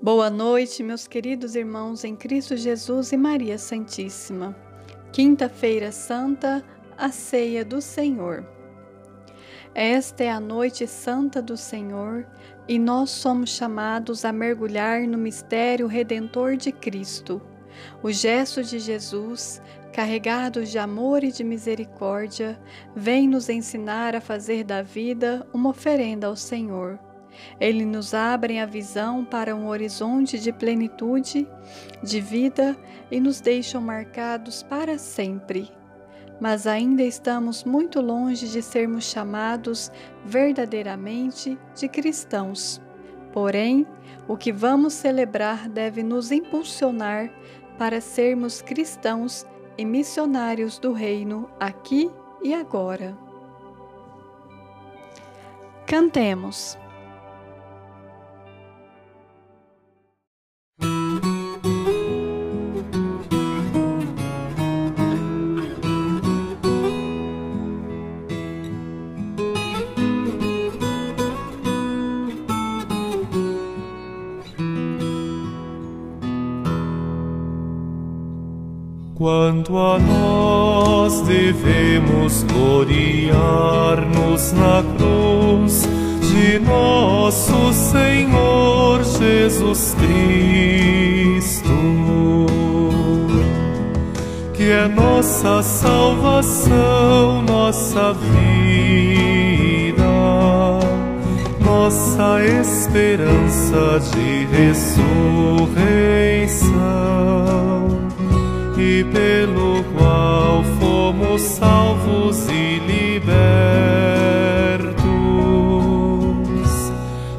Boa noite, meus queridos irmãos em Cristo Jesus e Maria Santíssima. Quinta-feira Santa, a ceia do Senhor. Esta é a noite santa do Senhor e nós somos chamados a mergulhar no mistério redentor de Cristo. O gesto de Jesus, carregado de amor e de misericórdia, vem nos ensinar a fazer da vida uma oferenda ao Senhor ele nos abre a visão para um horizonte de plenitude, de vida e nos deixam marcados para sempre. Mas ainda estamos muito longe de sermos chamados verdadeiramente de cristãos. Porém, o que vamos celebrar deve nos impulsionar para sermos cristãos e missionários do Reino aqui e agora. Cantemos. Quanto a nós devemos gloriar-nos na cruz de nosso Senhor Jesus Cristo, que é nossa salvação, nossa vida, nossa esperança de ressurreição e pelo qual fomos salvos e libertos.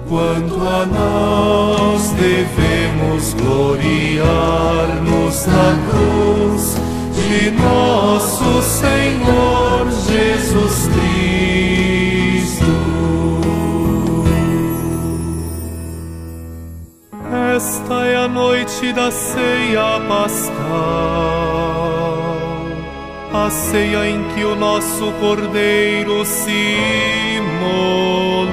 Quanto a nós devemos gloriar-nos na cruz de nosso Senhor Jesus Cristo. Esta é a noite da ceia pascal, a ceia em que o nosso Cordeiro se imolou.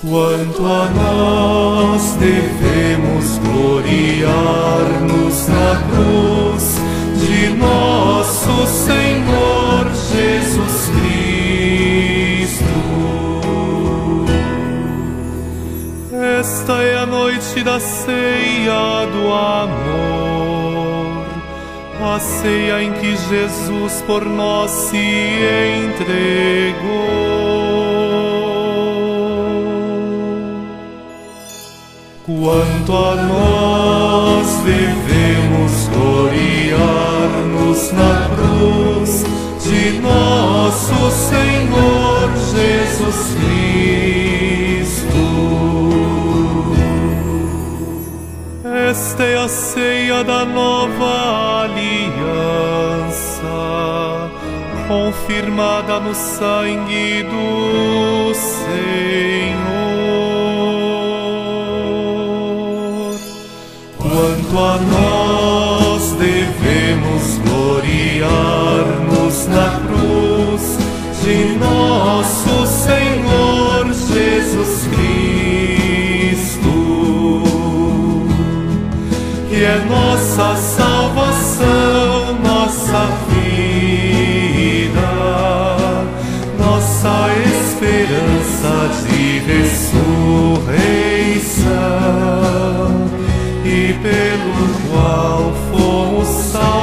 Quanto a nós devemos gloriar-nos na cruz de nosso Senhor Esta é a noite da ceia do amor, a ceia em que Jesus por nós se entregou. Quanto a nós devemos gloriar-nos na cruz de nosso Senhor Jesus Cristo. Esta é a ceia da nova aliança, confirmada no sangue do Senhor. Quanto a nós devemos gloriar-nos na é nossa salvação, nossa vida, nossa esperança de ressurreição. E pelo qual fomos salvos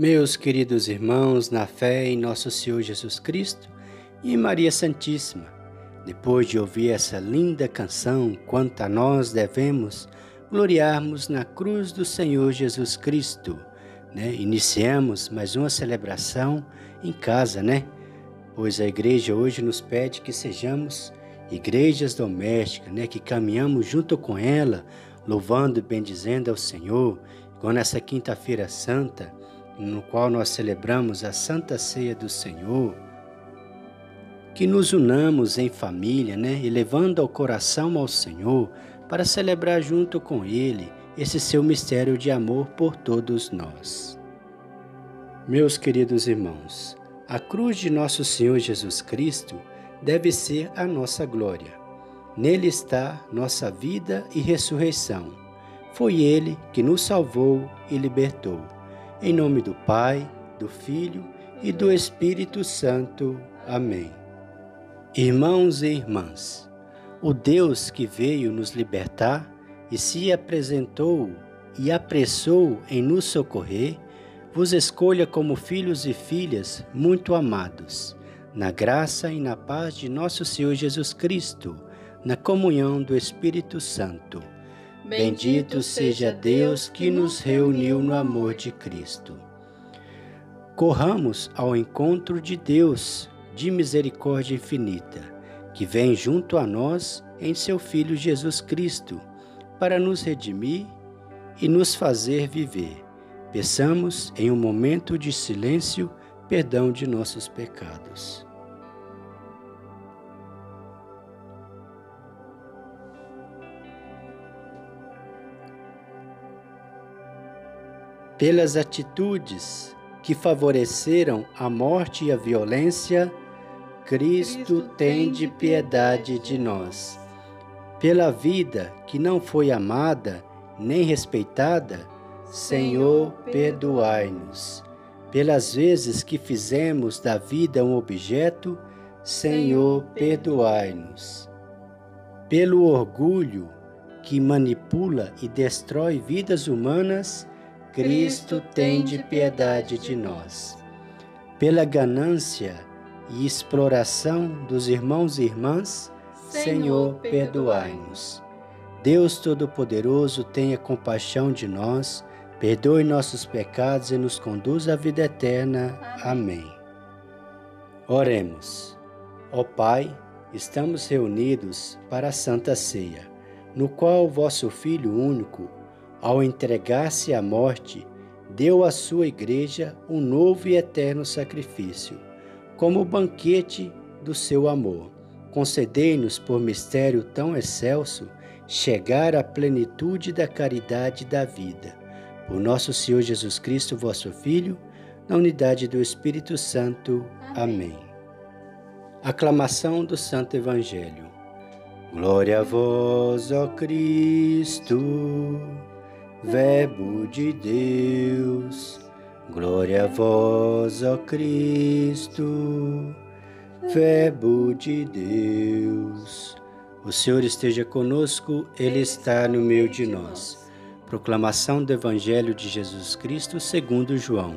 Meus queridos irmãos, na fé em nosso Senhor Jesus Cristo e Maria Santíssima, depois de ouvir essa linda canção, quanto a nós devemos gloriarmos na cruz do Senhor Jesus Cristo, né? Iniciamos mais uma celebração em casa, né? pois a igreja hoje nos pede que sejamos igrejas domésticas, né, que caminhamos junto com ela, louvando e bendizendo ao Senhor, com essa quinta-feira santa, no qual nós celebramos a Santa Ceia do Senhor, que nos unamos em família, né, elevando ao coração ao Senhor, para celebrar junto com Ele esse seu mistério de amor por todos nós. Meus queridos irmãos, a cruz de nosso Senhor Jesus Cristo deve ser a nossa glória. Nele está nossa vida e ressurreição. Foi Ele que nos salvou e libertou. Em nome do Pai, do Filho e do Espírito Santo. Amém. Irmãos e irmãs, o Deus que veio nos libertar e se apresentou e apressou em nos socorrer, vos escolha como filhos e filhas muito amados, na graça e na paz de nosso Senhor Jesus Cristo, na comunhão do Espírito Santo. Bendito seja Deus que nos reuniu no amor de Cristo. Corramos ao encontro de Deus, de misericórdia infinita, que vem junto a nós em seu Filho Jesus Cristo, para nos redimir e nos fazer viver. Peçamos, em um momento de silêncio, perdão de nossos pecados. Pelas atitudes que favoreceram a morte e a violência, Cristo tem de piedade de nós. Pela vida que não foi amada nem respeitada, Senhor, perdoai-nos. Pelas vezes que fizemos da vida um objeto, Senhor, perdoai-nos. Pelo orgulho que manipula e destrói vidas humanas, Cristo tem de piedade de nós. Pela ganância e exploração dos irmãos e irmãs, Senhor, perdoai-nos. Deus Todo-Poderoso, tenha compaixão de nós Perdoe nossos pecados e nos conduz à vida eterna. Amém. Oremos. Ó Pai, estamos reunidos para a Santa Ceia, no qual vosso Filho único, ao entregar-se à morte, deu à sua igreja um novo e eterno sacrifício, como banquete do seu amor. Concedei-nos, por mistério tão excelso, chegar à plenitude da caridade da vida por nosso Senhor Jesus Cristo, vosso Filho, na unidade do Espírito Santo. Amém. Amém. Aclamação do Santo Evangelho. Glória a vós, ó Cristo, Verbo de Deus. Glória a vós, ó Cristo, Verbo de Deus. O Senhor esteja conosco, Ele está no meio de nós. Proclamação do Evangelho de Jesus Cristo segundo João.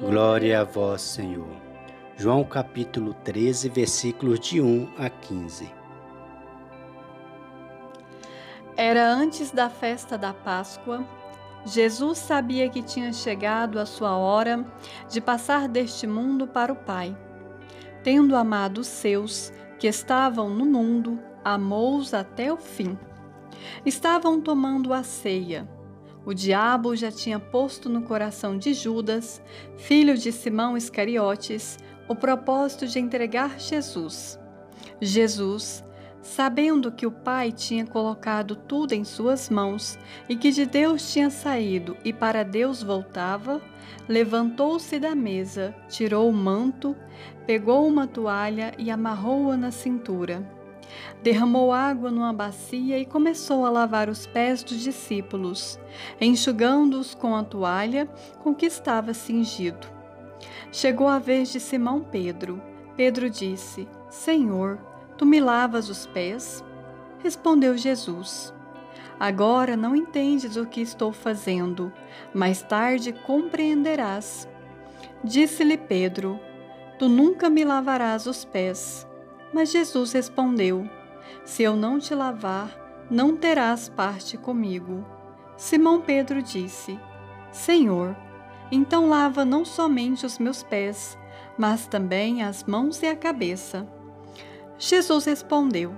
Glória a vós, Senhor. João capítulo 13, versículos de 1 a 15. Era antes da festa da Páscoa. Jesus sabia que tinha chegado a sua hora de passar deste mundo para o Pai. Tendo amado os seus que estavam no mundo, amou-os até o fim. Estavam tomando a ceia. O diabo já tinha posto no coração de Judas, filho de Simão Iscariotes, o propósito de entregar Jesus. Jesus, sabendo que o Pai tinha colocado tudo em suas mãos e que de Deus tinha saído e para Deus voltava, levantou-se da mesa, tirou o manto, pegou uma toalha e amarrou-a na cintura. Derramou água numa bacia e começou a lavar os pés dos discípulos, enxugando-os com a toalha com que estava cingido. Chegou a vez de Simão Pedro. Pedro disse: Senhor, tu me lavas os pés? Respondeu Jesus: Agora não entendes o que estou fazendo, mais tarde compreenderás. Disse-lhe Pedro: Tu nunca me lavarás os pés. Mas Jesus respondeu: Se eu não te lavar, não terás parte comigo. Simão Pedro disse: Senhor, então lava não somente os meus pés, mas também as mãos e a cabeça. Jesus respondeu: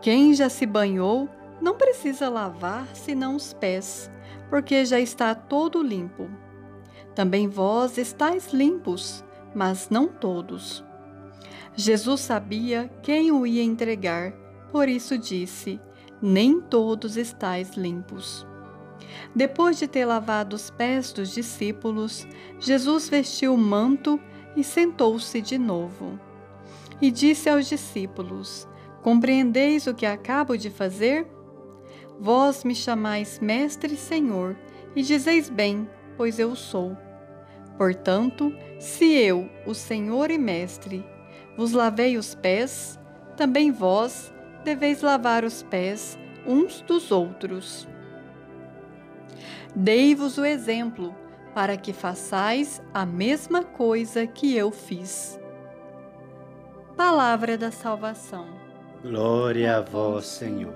Quem já se banhou não precisa lavar senão os pés, porque já está todo limpo. Também vós estáis limpos, mas não todos. Jesus sabia quem o ia entregar, por isso disse: Nem todos estáis limpos. Depois de ter lavado os pés dos discípulos, Jesus vestiu o manto e sentou-se de novo. E disse aos discípulos: Compreendeis o que acabo de fazer? Vós me chamais Mestre e Senhor, e dizeis bem, pois eu sou. Portanto, se eu, o Senhor e Mestre, vos lavei os pés, também vós deveis lavar os pés uns dos outros. Dei-vos o exemplo, para que façais a mesma coisa que eu fiz. Palavra da Salvação. Glória a vós, Senhor.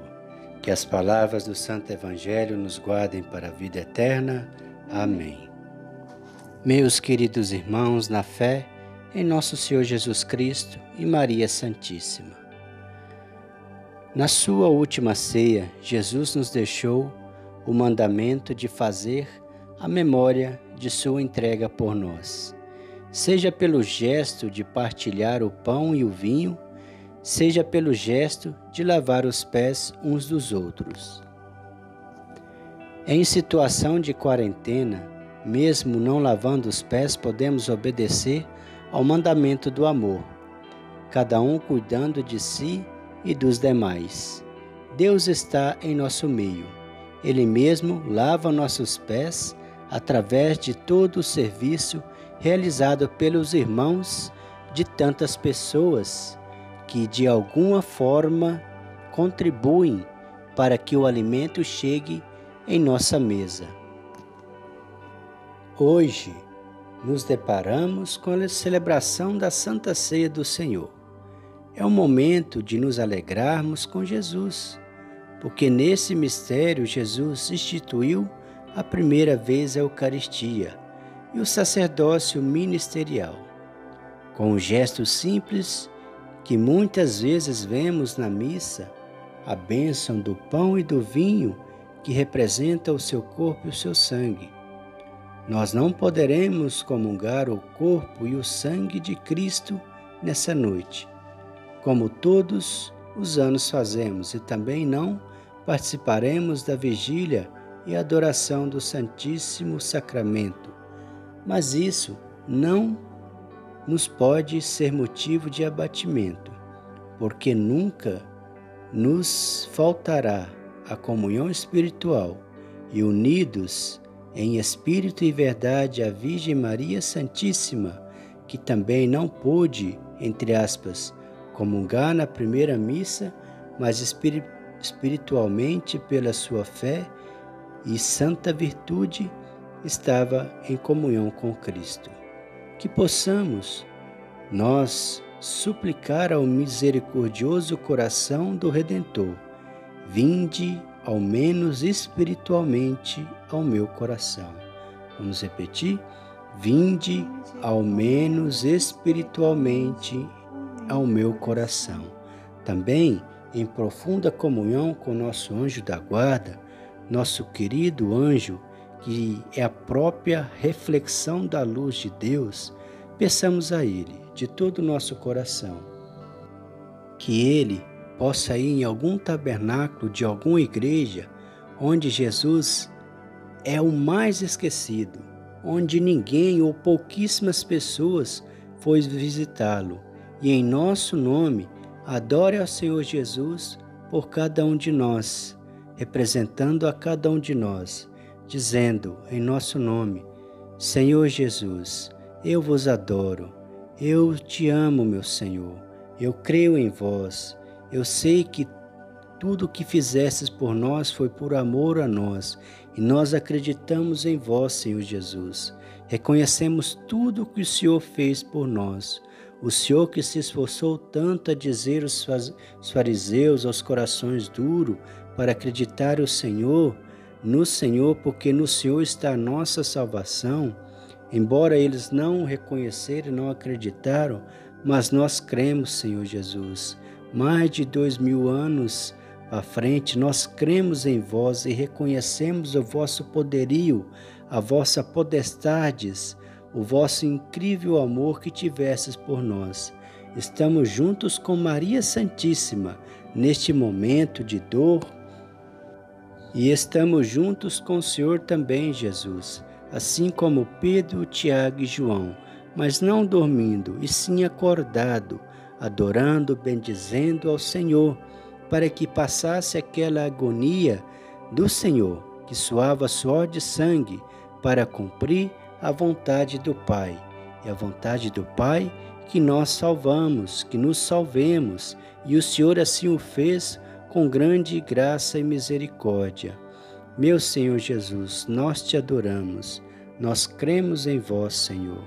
Que as palavras do Santo Evangelho nos guardem para a vida eterna. Amém. Meus queridos irmãos, na fé, em nosso Senhor Jesus Cristo e Maria Santíssima. Na sua última ceia, Jesus nos deixou o mandamento de fazer a memória de sua entrega por nós, seja pelo gesto de partilhar o pão e o vinho, seja pelo gesto de lavar os pés uns dos outros. Em situação de quarentena, mesmo não lavando os pés, podemos obedecer ao mandamento do amor, cada um cuidando de si e dos demais. Deus está em nosso meio ele mesmo lava nossos pés através de todo o serviço realizado pelos irmãos de tantas pessoas que de alguma forma contribuem para que o alimento chegue em nossa mesa. Hoje nos deparamos com a celebração da Santa Ceia do Senhor. É o momento de nos alegrarmos com Jesus porque nesse mistério Jesus instituiu a primeira vez a Eucaristia e o sacerdócio ministerial. Com um gesto simples que muitas vezes vemos na missa, a bênção do pão e do vinho que representa o seu corpo e o seu sangue. Nós não poderemos comungar o corpo e o sangue de Cristo nessa noite, como todos os anos fazemos, e também não participaremos da vigília e adoração do Santíssimo Sacramento. Mas isso não nos pode ser motivo de abatimento, porque nunca nos faltará a comunhão espiritual e unidos em espírito e verdade a Virgem Maria Santíssima, que também não pôde, entre aspas, comungar na primeira missa, mas espiritualmente pela sua fé e santa virtude, estava em comunhão com Cristo. Que possamos nós suplicar ao misericordioso coração do Redentor: vinde ao menos espiritualmente ao meu coração. Vamos repetir? Vinde ao menos espiritualmente ao meu coração. Também em profunda comunhão com nosso anjo da guarda, nosso querido anjo, que é a própria reflexão da luz de Deus, peçamos a Ele, de todo o nosso coração, que Ele possa ir em algum tabernáculo de alguma igreja onde Jesus é o mais esquecido, onde ninguém ou pouquíssimas pessoas foi visitá-lo, e em nosso nome Adore ao Senhor Jesus por cada um de nós, representando a cada um de nós, dizendo em nosso nome: Senhor Jesus, eu vos adoro, eu te amo, meu Senhor, eu creio em vós, eu sei que tudo o que fizestes por nós foi por amor a nós, e nós acreditamos em vós, Senhor Jesus. Reconhecemos tudo o que o Senhor fez por nós. O Senhor que se esforçou tanto a dizer aos fariseus aos corações duros para acreditar o Senhor, no Senhor, porque no Senhor está a nossa salvação, embora eles não reconheceram, não acreditaram, mas nós cremos, Senhor Jesus. Mais de dois mil anos à frente, nós cremos em vós e reconhecemos o vosso poderio, a vossa podestades, o vosso incrível amor que tivesses por nós. Estamos juntos com Maria Santíssima neste momento de dor e estamos juntos com o Senhor também, Jesus, assim como Pedro, Tiago e João, mas não dormindo, e sim acordado, adorando, bendizendo ao Senhor para que passasse aquela agonia do Senhor, que suava suor de sangue, para cumprir a vontade do Pai. E a vontade do Pai que nós salvamos, que nos salvemos, e o Senhor assim o fez com grande graça e misericórdia. Meu Senhor Jesus, nós te adoramos, nós cremos em vós, Senhor.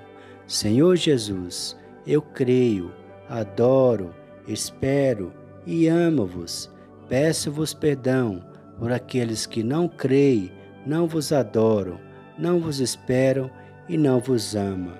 Senhor Jesus, eu creio, adoro, espero, e amo-vos. Peço-vos perdão por aqueles que não creem, não vos adoram, não vos esperam e não vos amam.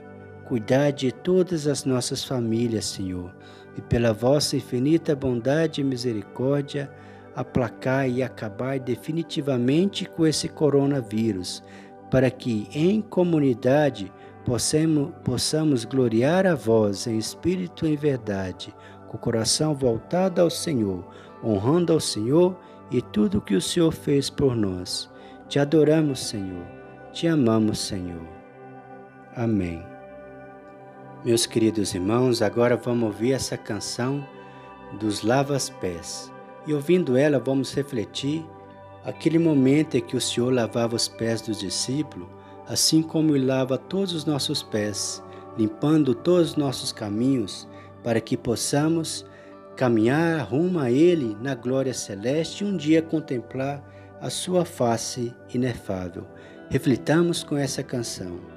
Cuidai de todas as nossas famílias, Senhor, e pela vossa infinita bondade e misericórdia, aplacar e acabar definitivamente com esse coronavírus, para que em comunidade possamos, possamos gloriar a vós em espírito e em verdade com o coração voltado ao Senhor, honrando ao Senhor e tudo que o Senhor fez por nós. Te adoramos, Senhor. Te amamos, Senhor. Amém. Meus queridos irmãos, agora vamos ouvir essa canção dos Lavas-Pés. E ouvindo ela, vamos refletir aquele momento em que o Senhor lavava os pés dos discípulos, assim como ele lava todos os nossos pés, limpando todos os nossos caminhos para que possamos caminhar rumo a Ele na glória celeste e um dia contemplar a Sua face inefável. Reflitamos com essa canção.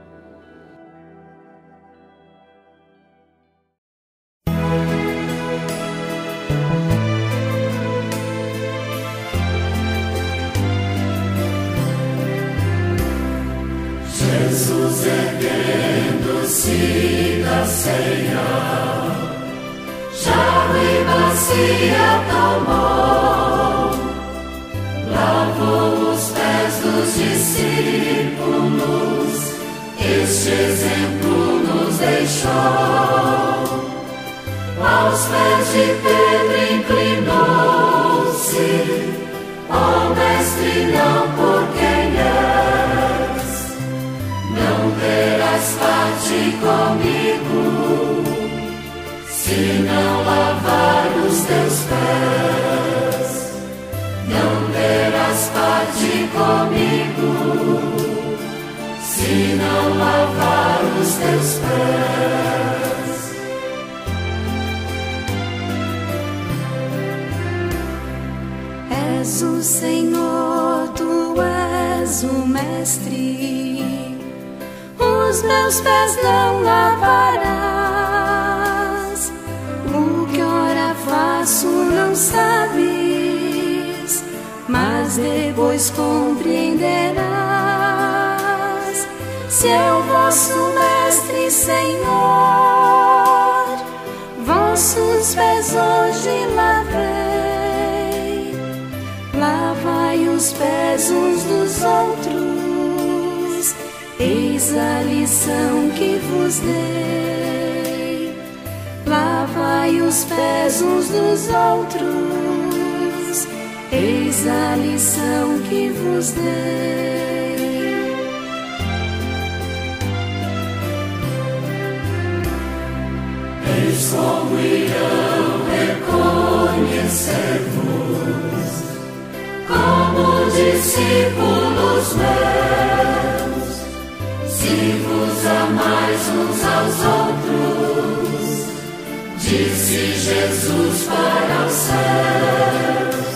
Erguendo-se da ceia chave bacia tomou, lavou os pés dos discípulos, este exemplo nos deixou. Aos pés de Pedro inclinou-se, ó oh, mestre, não por terás parte comigo se não lavar os teus pés, não terás parte comigo. Se não lavar os teus pés, és o Senhor, tu és o Mestre. Os meus pés não lavarás. Faço não sabes, mas depois compreenderás. Se é o vosso Mestre Senhor, vossos pés hoje lavei, lavai os pés uns dos outros, eis a lição que vos dei. Lavai os pés uns dos outros, eis a lição que vos dei. Eis como irão reconhecer-vos. Como discípulos meus, amais uns aos outros disse Jesus para os céus: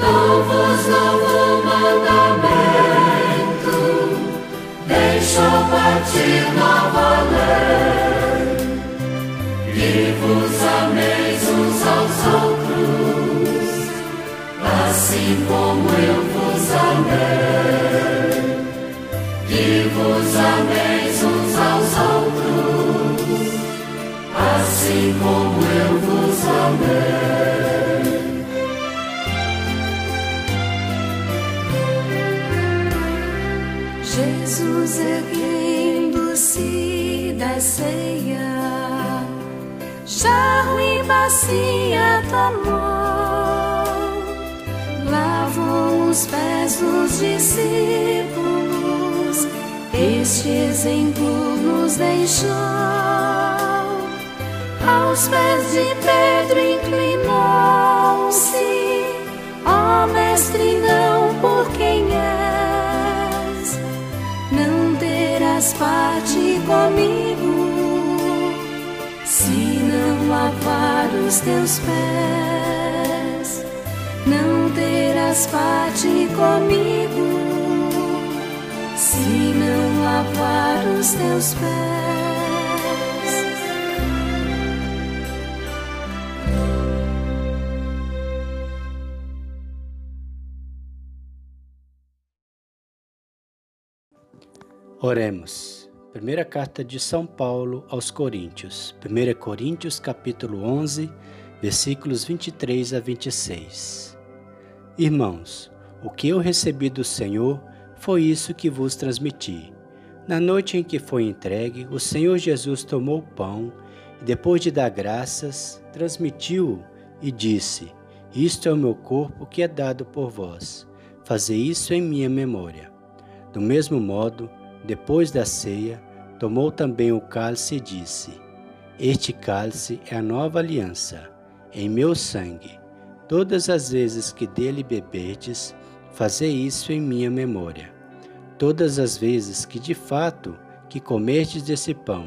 Dou-vos novo mandamento, deixou partir nova lei, e vos ameis uns aos outros, assim como eu vos amei, vos ameis uns jarro e bacia tomou, lavou os pés dos discípulos, este exemplo nos deixou. Aos pés de Pedro inclinou-se, ó oh, mestre, não por quem és, não terás parte comigo os teus pés, não terás parte comigo, se não lavar os teus pés. Oremos. Primeira carta de São Paulo aos Coríntios. 1 Coríntios capítulo 11, versículos 23 a 26. Irmãos, o que eu recebi do Senhor foi isso que vos transmiti. Na noite em que foi entregue, o Senhor Jesus tomou o pão e, depois de dar graças, transmitiu-o e disse: Isto é o meu corpo que é dado por vós. Fazei isso em minha memória. Do mesmo modo, depois da ceia, tomou também o cálice e disse: Este cálice é a nova aliança, em meu sangue. Todas as vezes que dele beberdes, fazei isso em minha memória. Todas as vezes que de fato que comerdes desse pão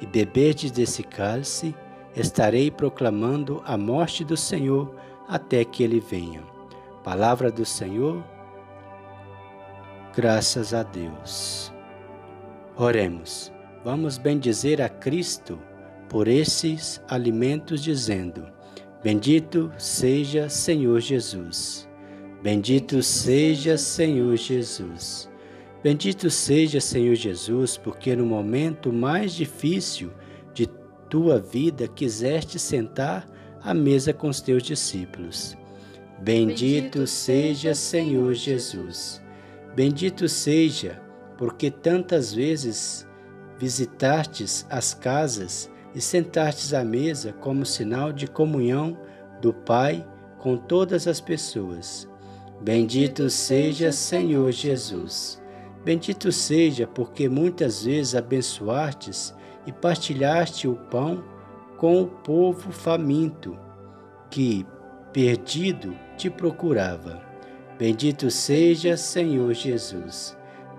e beberdes desse cálice, estarei proclamando a morte do Senhor até que ele venha. Palavra do Senhor, graças a Deus. Oremos. Vamos bendizer a Cristo por esses alimentos, dizendo: Bendito seja Senhor Jesus. Bendito seja Senhor Jesus. Bendito seja Senhor Jesus, porque no momento mais difícil de tua vida quiseste sentar à mesa com os teus discípulos. Bendito seja Senhor Jesus. Bendito seja porque tantas vezes visitastes as casas e sentastes à mesa como sinal de comunhão do Pai com todas as pessoas. Bendito seja Senhor Jesus. Bendito seja porque muitas vezes abençoastes e partilhaste o pão com o povo faminto, que, perdido, te procurava. Bendito seja Senhor Jesus.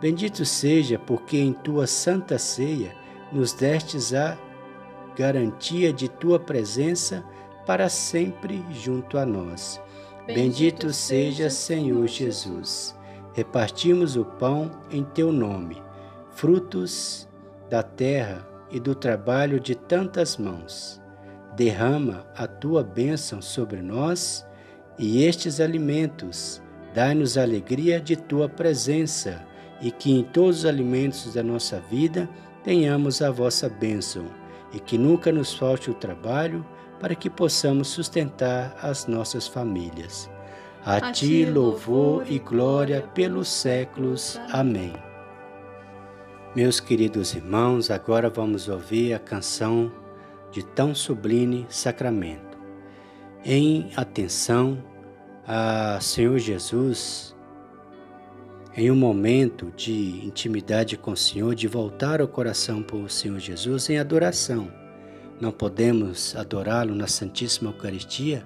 Bendito seja, porque em tua santa ceia nos destes a garantia de tua presença para sempre junto a nós. Bendito seja, Senhor Jesus. Repartimos o pão em teu nome, frutos da terra e do trabalho de tantas mãos. Derrama a tua bênção sobre nós e estes alimentos, dai-nos a alegria de tua presença e que em todos os alimentos da nossa vida tenhamos a vossa bênção e que nunca nos falte o trabalho para que possamos sustentar as nossas famílias. A, a ti louvor e glória pelos séculos. Amém. Meus queridos irmãos, agora vamos ouvir a canção de tão sublime sacramento. Em atenção a Senhor Jesus, em um momento de intimidade com o Senhor, de voltar o coração para o Senhor Jesus em adoração. Não podemos adorá-lo na Santíssima Eucaristia,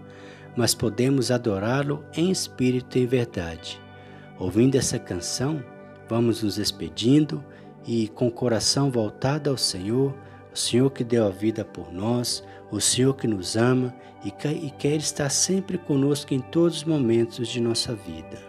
mas podemos adorá-lo em espírito e em verdade. Ouvindo essa canção, vamos nos despedindo e com o coração voltado ao Senhor, o Senhor que deu a vida por nós, o Senhor que nos ama e quer estar sempre conosco em todos os momentos de nossa vida.